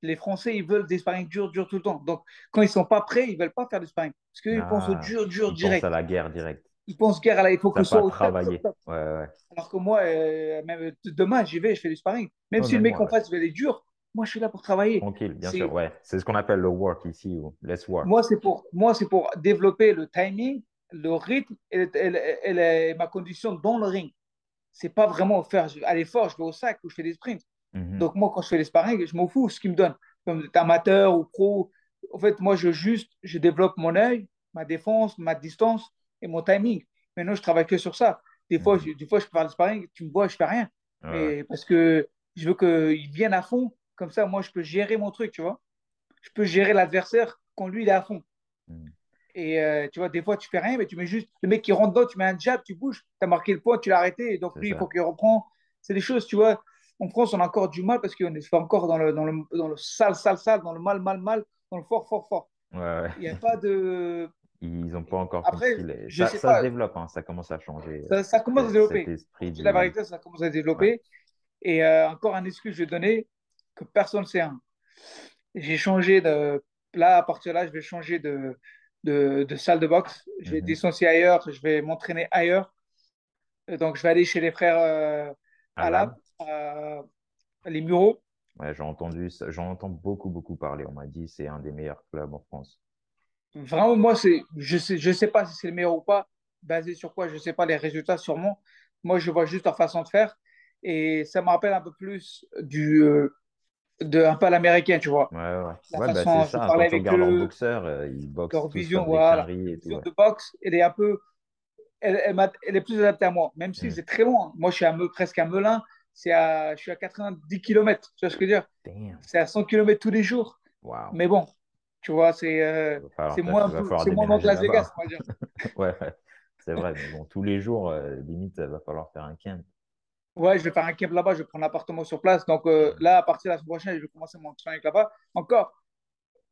les Français, ils veulent des sparring dur, dur tout le temps. Donc, quand ils ne sont pas prêts, ils ne veulent pas faire du sparring. Parce qu'ils pensent au ah, dur, dur, ils direct. Pensent à la guerre directe ils pensent guère à il faut que ce soit au travailler. Ouais, ouais. Alors que moi, euh, même demain, j'y vais, je fais du sparring. Même si le mec en face veut les dur, moi, je suis là pour travailler. Tranquille, bien sûr, ouais. C'est ce qu'on appelle le work ici, ou let's work. Moi, c'est pour, moi, c'est pour développer le timing, le rythme et, ma condition dans le ring. C'est pas vraiment faire aller fort, je vais au sac ou je fais des sprints. Mhm. Donc, moi, quand je fais des sparring, je m'en fous ce qu'il me donne. Comme amateur ou pro, en fait, moi, je juste, je développe mon œil, ma défense, ma distance et mon timing. Maintenant, je travaille que sur ça. Des fois, je, des fois, je parle de sparring, tu me vois, je fais rien. parce que je veux qu'il vienne à fond. Comme ça, moi, je peux gérer mon truc, tu vois. Je peux gérer l'adversaire quand lui, il est à fond. Hmm. Et euh, tu vois, des fois, tu fais rien, mais tu mets juste le mec qui rentre dedans, tu mets un jab, tu bouges, tu as marqué le point, tu l'as arrêté. donc, lui, il faut qu'il reprend. C'est des choses, tu vois. En France, on a encore du mal parce qu'on est encore dans le, dans, le, dans le sale, sale, sale, dans le mal, mal, mal, dans le fort, fort, fort. Il n'y a pas de. Ils n'ont pas encore Après, ça, ça se développe, hein, ça commence à changer. Ça, commence à se développer. La vérité, ça commence à se développer. Et euh, encore un excuse que je vais donner que personne ne sait. Hein. J'ai changé de. Là, à partir de là, je vais changer de, de, de salle de boxe. Je vais mm ailleurs, je vais m'entraîner ailleurs. Donc, je vais aller chez les frères euh, Alab, les Mureaux. Ouais, j'ai entendu, j'en entends beaucoup, beaucoup parler. On m'a dit c'est un des meilleurs clubs en France. Vraiment, moi, je ne sais, je sais pas si c'est le meilleur ou pas. Basé sur quoi Je ne sais pas les résultats, sûrement. Moi, je vois juste leur façon de faire. Et ça me rappelle un peu plus du, euh, de, un peu l'américain, tu vois. Ouais, ouais. ouais bah, c'est ça. Quand leur boxeur, euh, ils boxent. Leur vision, voilà. vision de boxe, elle est un peu. Elle, elle, est plus adaptée à moi, même si mm. c'est très loin. Moi, je suis à me, presque à Melun. C'est à, je suis à 90 km. Tu vois ce que je veux dire? C'est à 100 km tous les jours. Wow. Mais bon, tu vois, c'est euh, moins, moins que Las Vegas, on va dire. ouais, c'est vrai. Mais bon, tous les jours, euh, limite, il va falloir faire un camp. Ouais, je vais faire un camp là-bas, je vais prendre l'appartement sur place. Donc euh, là, à partir de la semaine prochaine, je vais commencer mon training là-bas. Encore,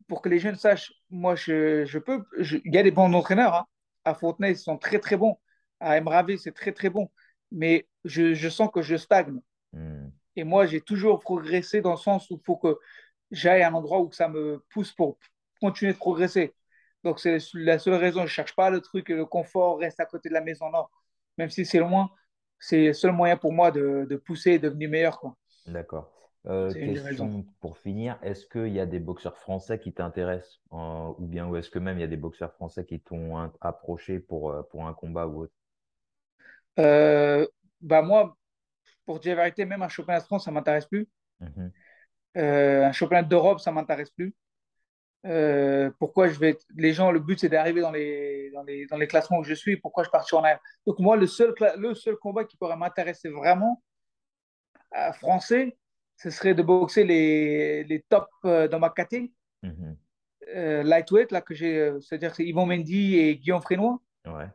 pour que les jeunes sachent, moi, je, je peux. Il y a des bons entraîneurs. Hein. À Fontenay, ils sont très, très bons. À Emravé, c'est très, très bon. Mais je, je sens que je stagne. Hmm. Et moi, j'ai toujours progressé dans le sens où il faut que j'aille à un endroit où ça me pousse pour continuer de progresser. Donc, c'est la seule raison. Je ne cherche pas le truc, le confort reste à côté de la maison. Non. Même si c'est loin, c'est le seul moyen pour moi de, de pousser et devenir meilleur. D'accord. Euh, question pour finir, est-ce qu'il y a des boxeurs français qui t'intéressent ou bien ou est-ce que même il y a des boxeurs français qui t'ont approché pour, euh, pour un combat ou autre? Euh, bah Moi, pour dire la vérité, même un championnat de France, ça ne m'intéresse plus. Mmh un championnat d'Europe, ça ne m'intéresse plus. Euh, pourquoi je vais les gens le but c'est d'arriver dans les, dans les, dans les classements où je suis pourquoi je pars en arrière donc moi le seul le seul combat qui pourrait m'intéresser vraiment euh, français ce serait de boxer les, les tops euh, dans ma catégorie. Mhm. Euh, lightweight, là, que j'ai, euh, c'est-à-dire c'est Yvon Mendy et Guillaume Frénois. Ouais.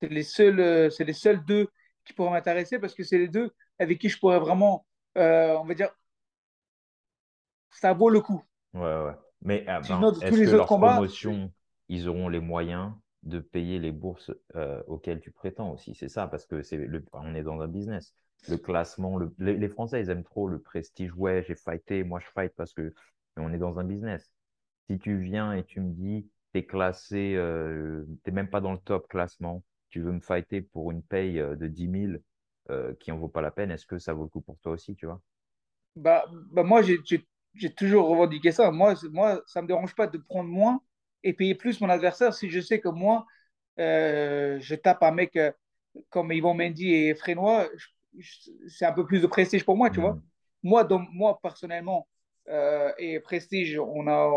C'est les seuls, c'est les seuls deux qui pourraient m'intéresser parce que c'est les deux avec qui je pourrais vraiment, euh, on va dire, ça vaut le coup. Ouais, ouais. Mais ah, ben, est-ce que leur combats, promotion, ils auront les moyens de payer les bourses euh, auxquelles tu prétends aussi? C'est ça, parce que c'est le, on est dans un business. Le classement, le- les, les Français, ils aiment trop le prestige. Ouais, j'ai fighté, moi je fight parce que mais on est dans un business. Si tu viens et tu me dis, t'es classé, euh, t'es même pas dans le top classement, tu veux me fighter pour une paye euh, de 10 000 euh, qui en vaut pas la peine, est-ce que ça vaut le coup pour toi aussi, tu vois? bah, bah moi, j'ai j'ai- toujours revendiqué ça. Moi, moi, ça me dérange pas de prendre moins et payer plus mon adversaire si je sais que moi, euh, je tape un mec euh, comme Yvon Mendy et Frénois, c'est un peu plus de prestige pour moi, tu vois. Hmm, Moi, donc, moi personnellement, euh, et prestige, on a,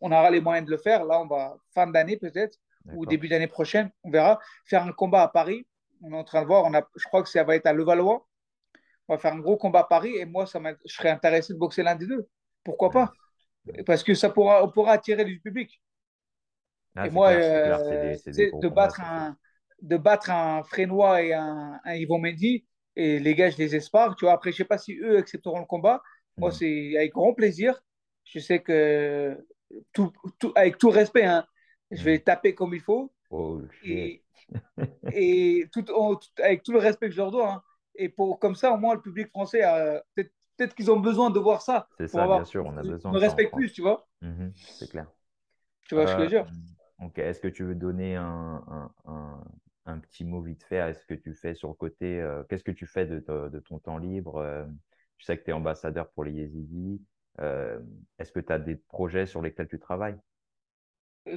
on aura les moyens de le faire. Là, on va, fin d'année peut-être, ou début d'année prochaine, on verra, faire un combat à Paris. On est en train de voir, on a, je crois que ça va être à Levallois. On va faire un gros combat à Paris et moi, ça je serais intéressé de boxer l'un des deux. Pourquoi pas? Parce que ça pourra, on pourra attirer du public. Ah, Et moi, clair, euh, des, des de battre un, de battre un Frénois et un, un Yvon Mendy, et les gars, je les espère. Tu vois, après, je sais pas si eux accepteront le combat. Moi, Hmm. c'est avec grand plaisir. Je sais que, tout, tout- avec tout respect, hein, je Hmm. vais taper comme il faut. Oh. Et, et tout, en- tout- avec tout le respect que je leur dois. hein. Et pour, comme ça, au moins, le public français, euh, peut-être peut-être qu'ils ont besoin de voir ça C'est ça, bien sûr, on a besoin me de ça en respecte France. plus, tu vois. Mhm, c'est clair. Tu vois ce je Euh, veux dire? ok, est-ce que tu veux donner un, un, un, un petit mot vite fait? Est-ce que tu fais sur le côté, euh, qu'est-ce que tu fais de, de, de ton temps libre? Euh, je sais que tu es ambassadeur pour les Yézidis. Euh, est-ce que tu as des projets sur lesquels tu travailles?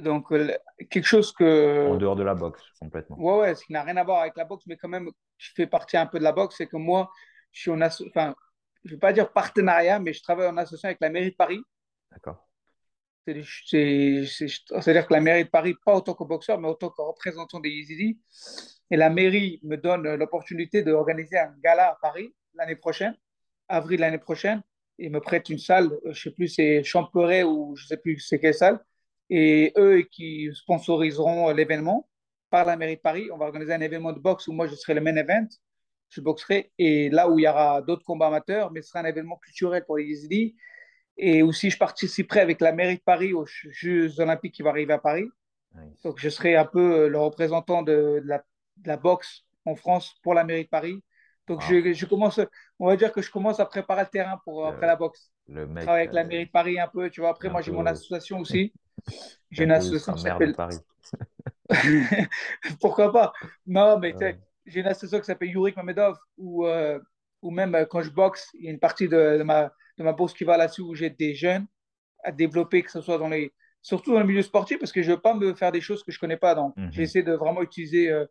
Donc, euh, quelque chose En que, dehors de la boxe, complètement. ouais, ouais, ce qui n'a rien à voir avec la boxe, mais quand même, je fais partie un peu de la boxe, c'est que moi, je suis en asso- enfin, je vais pas dire partenariat, mais je travaille en association avec la mairie de Paris. D'accord. C'est- c'est- c'est- C'est-à-dire que la mairie de Paris, pas en tant que boxeur, mais en tant que représentant des Yézidis. Et la mairie me donne l'opportunité d'organiser un gala à Paris l'année prochaine, avril l'année prochaine, et me prête une salle, euh, je sais plus, c'est Champeret ou je sais plus c'est quelle salle. Et eux qui sponsoriseront l'événement par la mairie de Paris, on va organiser un événement de boxe où moi je serai le main event. Je boxerai et là où il y aura d'autres combats amateurs, mais ce sera un événement culturel pour les Yézidis. Et aussi, je participerai avec la mairie de Paris aux Jeux Olympiques qui vont arriver à Paris. Nice. Donc, je serai un peu euh, le représentant de, de la, de la boxe en France pour la mairie de Paris. Donc, Wow. je, je commence, on va dire que je commence à préparer le terrain pour Euh, après la boxe. Le Je mec, travaille avec la euh, mairie de Paris un peu, tu vois. Après, moi, j'ai mon peu, association aussi. J'ai un une association qui s'appelle. Paris. Pourquoi pas? Non, mais Euh, sais, j'ai une association qui s'appelle Yurik Mamedov, ou euh, même euh, quand je boxe, il y a une partie de, de ma, de ma bourse qui va là-dessus où j'ai des jeunes à développer, que ce soit dans les, surtout dans le milieu sportif, parce que je ne veux pas me faire des choses que je ne connais pas. Donc, mhm. j'essaie de vraiment utiliser euh,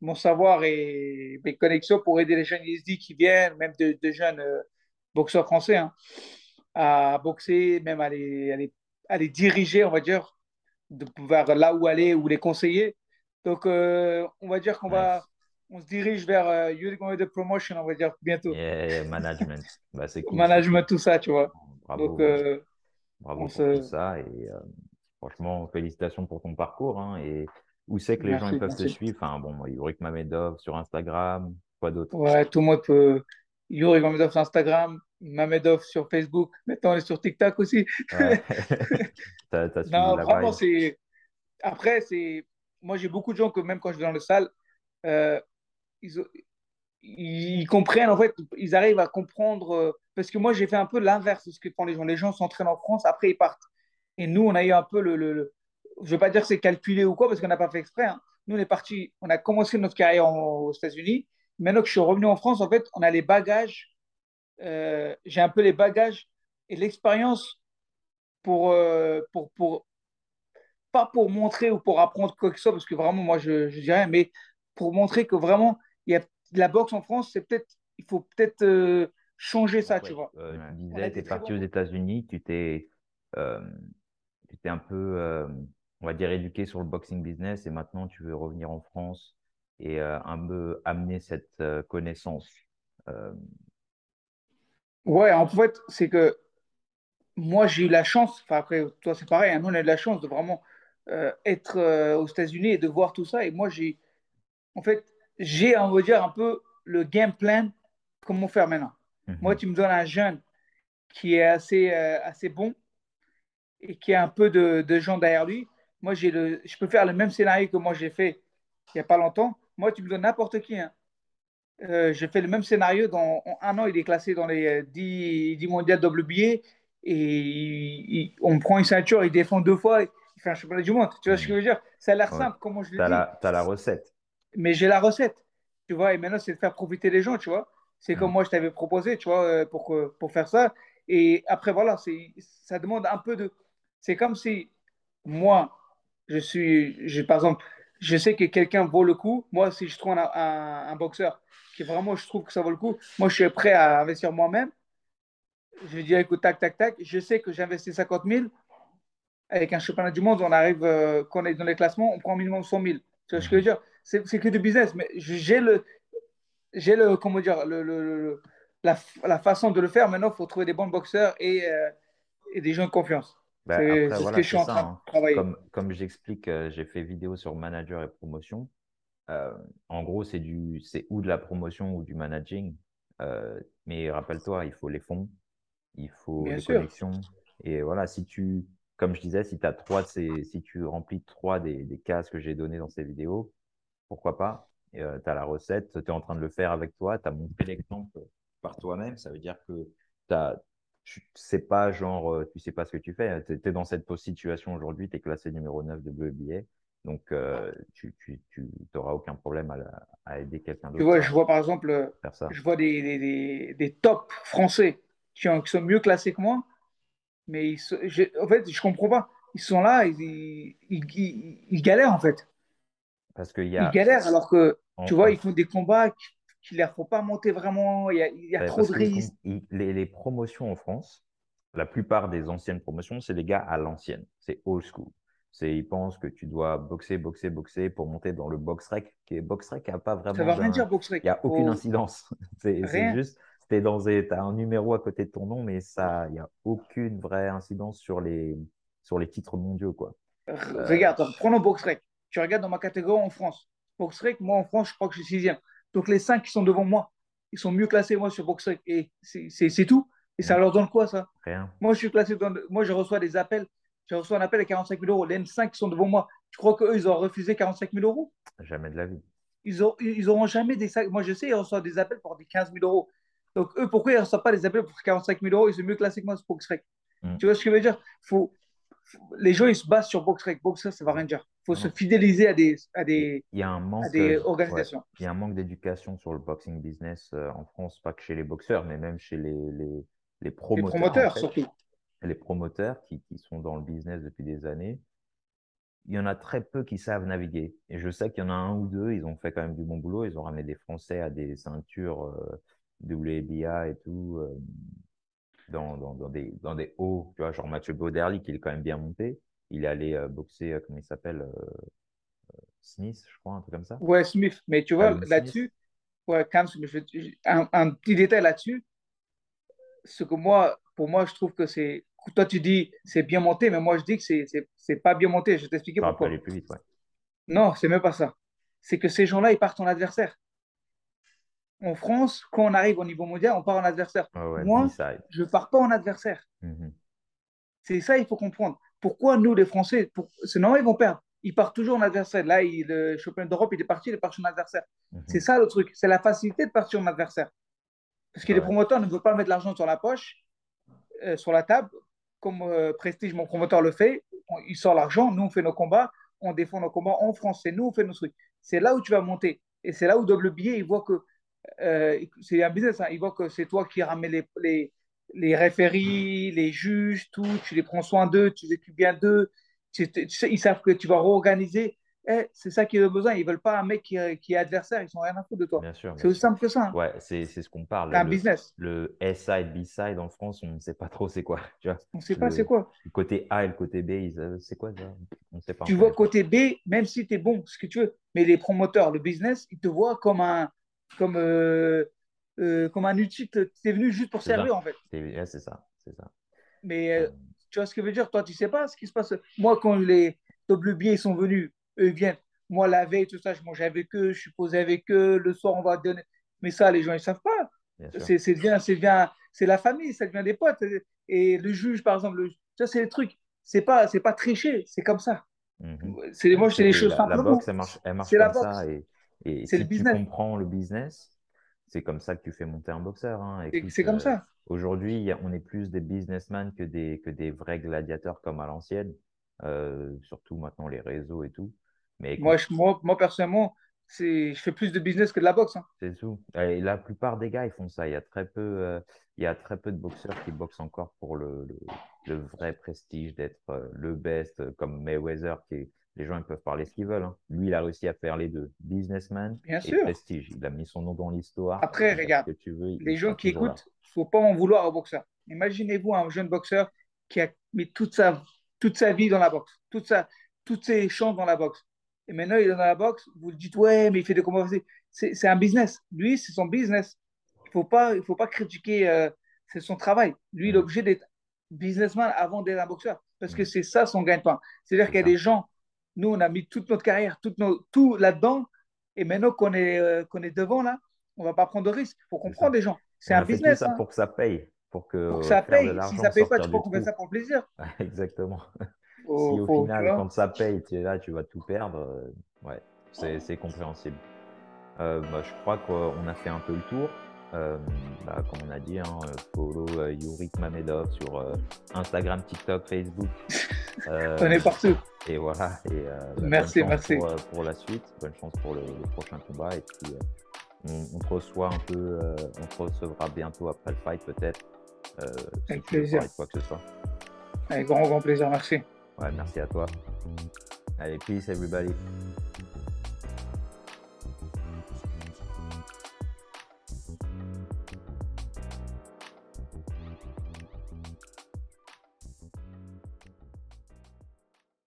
mon savoir et mes connexions pour aider les jeunes ISD qui viennent, même de, de jeunes euh, boxeurs français, hein, à boxer, même à les, à les, à les diriger, on va dire, de pouvoir là où aller ou les conseiller. Donc, euh, on va dire qu'on va. On se dirige vers euh, Youth de Promotion, on va dire, bientôt. Yeah, yeah, management. Bah, c'est cool, Management, tout ça, tu vois. Bravo, Donc, euh, bravo on pour tout ça. Et euh, franchement, félicitations pour ton parcours. hein. Et où c'est que les gens ils Merci, peuvent te suivre? Enfin, bon, Yorick Mamedov sur Instagram, quoi d'autre? Ouais, tout le monde peut. Yuri Mamedov sur Instagram, Mamedov sur Facebook. Maintenant, on est sur TikTok aussi. Ouais. Non, la vraiment, c'est. Après, c'est. Moi, j'ai beaucoup de gens que même quand je vais dans le salle, euh, ils, ils comprennent, en fait, ils arrivent à comprendre. euh, parce que moi, j'ai fait un peu l'inverse de ce que font les gens. Les gens s'entraînent en France, après, ils partent. Et nous, on a eu un peu le. le- je ne veux pas dire que c'est calculé ou quoi, parce qu'on n'a pas fait exprès. hein. Nous, on est parti, on a commencé notre carrière aux États-Unis. Maintenant que je suis revenu en France, en fait, on a les bagages. euh, j'ai un peu les bagages et l'expérience pour, euh, pour, pour, pas pour montrer ou pour apprendre quoi que ce soit, parce que vraiment, moi, je, je rien, mais pour montrer que vraiment, il y a de la boxe en France, c'est peut-être, il faut peut-être euh, changer ça, tu vois. euh, tu disais, tu es parti aux États-Unis, tu t'es, euh, tu t'es un peu, euh, on va dire, éduqué sur le boxing business et maintenant tu veux revenir en France et euh, un peu amener cette euh, connaissance. Euh, Ouais, en fait, c'est que moi, j'ai eu la chance, enfin après, toi, c'est pareil, hein, nous, on a eu la chance de vraiment euh, être euh, aux États-Unis et de voir tout ça. Et moi, j'ai, en fait, j'ai, on va dire, un peu le game plan, comment faire maintenant. Moi, Mhm, tu me donnes un jeune qui est assez, euh, assez bon et qui a un peu de, de gens derrière lui. Moi, j'ai le, je peux faire le même scénario que moi j'ai fait il n'y a pas longtemps. Moi, tu me donnes n'importe qui. Hein. Euh, j'ai fait le même scénario. Dans en un an, il est classé dans les euh, 10, 10 mondiales WBA et il- il- on prend une ceinture, il défend deux fois, il fait un championnat du monde. Tu vois ce que je veux dire? Ça a l'air Ouais. simple, comment je le dis la, t'as la recette. Mais j'ai la recette, tu vois, et maintenant, c'est de faire profiter les gens, tu vois. C'est comme moi, je t'avais proposé, tu vois, euh, pour, pour faire ça. Et après, voilà, ça demande un peu de... C'est comme si moi, je suis, je, par exemple, je sais que quelqu'un vaut le coup. Moi, si je trouve un, un, un boxeur qui vraiment, je trouve que ça vaut le coup, moi, je suis prêt à investir moi-même. Je vais dire, écoute, tac, tac, tac, je sais que j'ai investi 50 000. Avec un championnat du monde, on arrive, euh, quand on est dans les classements, on prend minimum 100 000. Tu vois ce que je veux dire? C'est que du business, mais j'ai le, j'ai le, comment dire, le, le- le- la, la façon de le faire. Maintenant, il faut trouver des bons boxeurs et, euh, et des gens de confiance. Bah, C'est ce que je suis en train de hein. travailler. Comme, comme j'explique, euh, j'ai fait vidéo sur manager et promotion. Euh, en gros, c'est du, c'est ou de la promotion ou du managing. Mais rappelle-toi, il faut les fonds, il faut Bien les sûr. connexions. Et voilà, si tu, comme je disais, si, as trois de ces, si tu remplis trois des, des cases que j'ai données dans ces vidéos, pourquoi pas? tu as la recette, tu es en train de le faire avec toi, tu as montré l'exemple par toi-même. Ça veut dire que tu sais pas, genre, euh, tu sais pas ce que tu fais. Tu es, dans cette situation aujourd'hui, tu es classé numéro 9 de WBA. Donc, euh, tu n'auras aucun problème à, la- à aider quelqu'un Tu d'autre vois, je vois par exemple, euh, je vois des, des, des, des tops français qui, ont- qui sont mieux classés que moi, mais ils en fait, je comprends pas. Ils sont là, ils- ils- ils galèrent en fait. Parce qu'il y Ils a, galèrent alors que, tu vois, ils font des combats qui ne leur font pas monter vraiment. Il y a, il y a trop de risques. ils- les, les promotions en France, la plupart des anciennes promotions, c'est des gars à l'ancienne. C'est old school. C'est, ils pensent que tu dois boxer, boxer, boxer pour monter dans le box rec. Qui est, box rec n'a pas Ça vraiment va rien d'un. dire, Boxrec. Il n'y a aucune incidence. C'est c'est rien. juste, tu as un numéro à côté de ton nom, mais ça, il n'y a aucune vraie incidence sur les, sur les titres mondiaux, quoi. Euh, Regarde, prenons Boxrec. Tu regardes dans ma catégorie en France. Boxrec, moi en France, je crois que je suis sixième. Donc les cinq qui sont devant moi, ils sont mieux classés que moi sur Boxrec. Et c'est tout. Et ça leur donne quoi, ça? rien, Moi, je suis classé dans... Moi, je reçois des appels. Je reçois un appel à 45 000 euros. Les cinq qui sont devant moi, tu crois qu'eux, ils ont refusé 45 000 euros? jamais de la vie. Ils ont, ils auront jamais des sacs. Moi, je sais, ils reçoivent des appels pour des 15 000 euros. Donc, eux, pourquoi ils ne reçoivent pas des appels pour 45 000 euros? Ils sont mieux classés que moi sur Boxrec. Hmm. Tu vois ce que je veux dire? Faut, les gens, ils se basent sur Boxrec. Boxrec, ça va rien dire. Il faut Non, se fidéliser à des, à des, il y a un à manque, des ouais, organisations. il y a un manque d'éducation sur le boxing business euh, en France, pas que chez les boxeurs, mais même chez les, les, les Les promoteurs, en promoteurs, fait. surtout. Les promoteurs qui, qui sont dans le business depuis des années, il y en a très peu qui savent naviguer. Et je sais qu'il y en a un ou deux, ils ont fait quand même du bon boulot. Ils ont ramené des Français à des ceintures euh, WBA et tout, euh, dans, dans, dans des, dans des hauts, tu vois, genre Mathieu Bauderly, qui est quand même bien monté. Il est allé euh, boxer, euh, comment il s'appelle, euh, Smith, je crois, un truc comme ça. Ouais, Smith. Mais tu vois, là-dessus, ouais, Cam Smith, je- un, un petit détail là-dessus, ce que moi, pour moi, je trouve que c'est. Toi, tu dis c'est bien monté, mais moi, je dis que c'est pas bien monté. Je vais t'expliquer pourquoi. aller plus vite, ouais. Non, c'est même pas ça. C'est que ces gens-là, ils partent en adversaire. En France, quand on arrive au niveau mondial, on part en adversaire. Ouais, Moi, je pars pas en adversaire. Mhm. C'est ça, il faut comprendre. Pourquoi nous, les Français, pour... c'est normal, ils vont perdre. Ils partent toujours en adversaire. Là, il, le championnat d'Europe, il est parti, il est parti en adversaire. C'est Mhm. ça le truc. C'est la facilité de partir en adversaire. Parce que Ouais, les promoteurs ne veulent pas mettre l'argent sur la poche, euh, sur la table, comme euh, Prestige, mon promoteur, le fait. On- il sort l'argent, nous, on fait nos combats, on défend nos combats en France, c'est nous, on fait nos trucs. C'est là où tu vas monter. Et c'est là où double billet, il voit que euh, c'est un business, hein. il voit que c'est toi qui ramènes les, les, les référies, les juges, tout, tu les prends soin d'eux, tu t'occupes bien d'eux, tu- tu sais, ils savent que tu vas réorganiser. Eh, c'est ça qu'ils ont besoin. Ils veulent pas un mec qui, qui est adversaire, ils sont rien à foutre de toi. C'est aussi simple que ça. hein. Ouais, c'est c'est ce qu'on parle. C'est un Le, business. le S-side, B-side en France, on ne sait pas trop c'est quoi. Tu vois, On ne sait pas c'est quoi. le côté A et le côté B, ils, euh, c'est quoi ça? On ne sait pas, Tu vois côté B, même si tu es bon, ce que tu veux, mais les promoteurs, le business, ils te voient comme un, comme, euh, euh, comme un outil, tu es venu juste pour servir, en fait. C'est ça, c'est ça. Mais euh, tu vois ce que je veux dire? Toi, tu sais pas ce qui se passe. Moi, quand les WBA sont venus, eux viennent. Moi, la veille, tout ça, je mangeais avec eux, je suis posé avec eux. Le soir, on va donner. Mais ça, les gens, ils savent pas. C'est bien, c'est bien, c'est la famille, ça devient des potes. Et le juge, par exemple, ça, c'est les trucs. C'est pas, c'est pas tricher, c'est comme ça. Mhm. C'est moi, c'est les choses la, la boxe, elle marche, elle marche comme ça. Et, et si tu comprends le business, c'est comme ça que tu fais monter un boxeur. Hein. C'est comme ça. Euh, aujourd'hui, on est plus des businessmen que des, que des vrais gladiateurs comme à l'ancienne, euh, surtout maintenant les réseaux et tout. Mais moi, moi, moi, personnellement, je fais plus de business que de la boxe. Hein. C'est tout. Et la plupart des gars, ils font ça. Il y a très peu, euh, il y a très peu de boxeurs qui boxent encore pour le, le, vrai prestige d'être le best, comme Mayweather, qui les gens ils peuvent parler ce qu'ils veulent. Hein. Lui, il a réussi à faire les deux, businessman et prestige. Il a mis son nom dans l'histoire. Après, regarde, tu veux, les gens qui écoutent, il faut pas en vouloir au boxeur. Imaginez-vous un jeune boxeur qui a mis toute sa, toute sa vie dans la boxe, toute sa, toutes ses chances dans la boxe et maintenant, il est dans la boxe, vous le dites, ouais, mais il fait des combats. C'est un business. Lui, c'est son business. Il ne faut, pas, faut pas critiquer, euh, c'est son travail. Lui, il est obligé d'être businessman avant d'être un boxeur. Parce que c'est ça son gagne-pain. C'est-à-dire qu'il y a des gens, nous, on a mis toute notre carrière, tout, nos, tout là-dedans. Et maintenant qu'on est, euh, qu'on est devant, là, on ne va pas prendre de risques. Il faut comprendre des gens. C'est un business. ça hein. pour que ça paye. Pour que, ça paye. Si ça ne paye pas, tu peux qu'on ça pour le plaisir. Exactement si au final, quand ça paye, tu es là, tu vas tout perdre, euh, ouais, c'est compréhensible. Euh, bah, je crois qu'on a fait un peu le tour. Euh, bah, comme on a dit, hein, follow Yurik Mamedov sur Instagram, TikTok, Facebook. on est partout. Et voilà. Et, bah, merci, merci. Pour, la suite, bonne chance pour le, prochain combat. Et puis, on, te reçoit un peu, on te recevra bientôt après le fight peut-être. Avec plaisir. Quoi que ce soit. Avec grand, grand plaisir, merci. Ouais, merci à toi. Allez, peace everybody.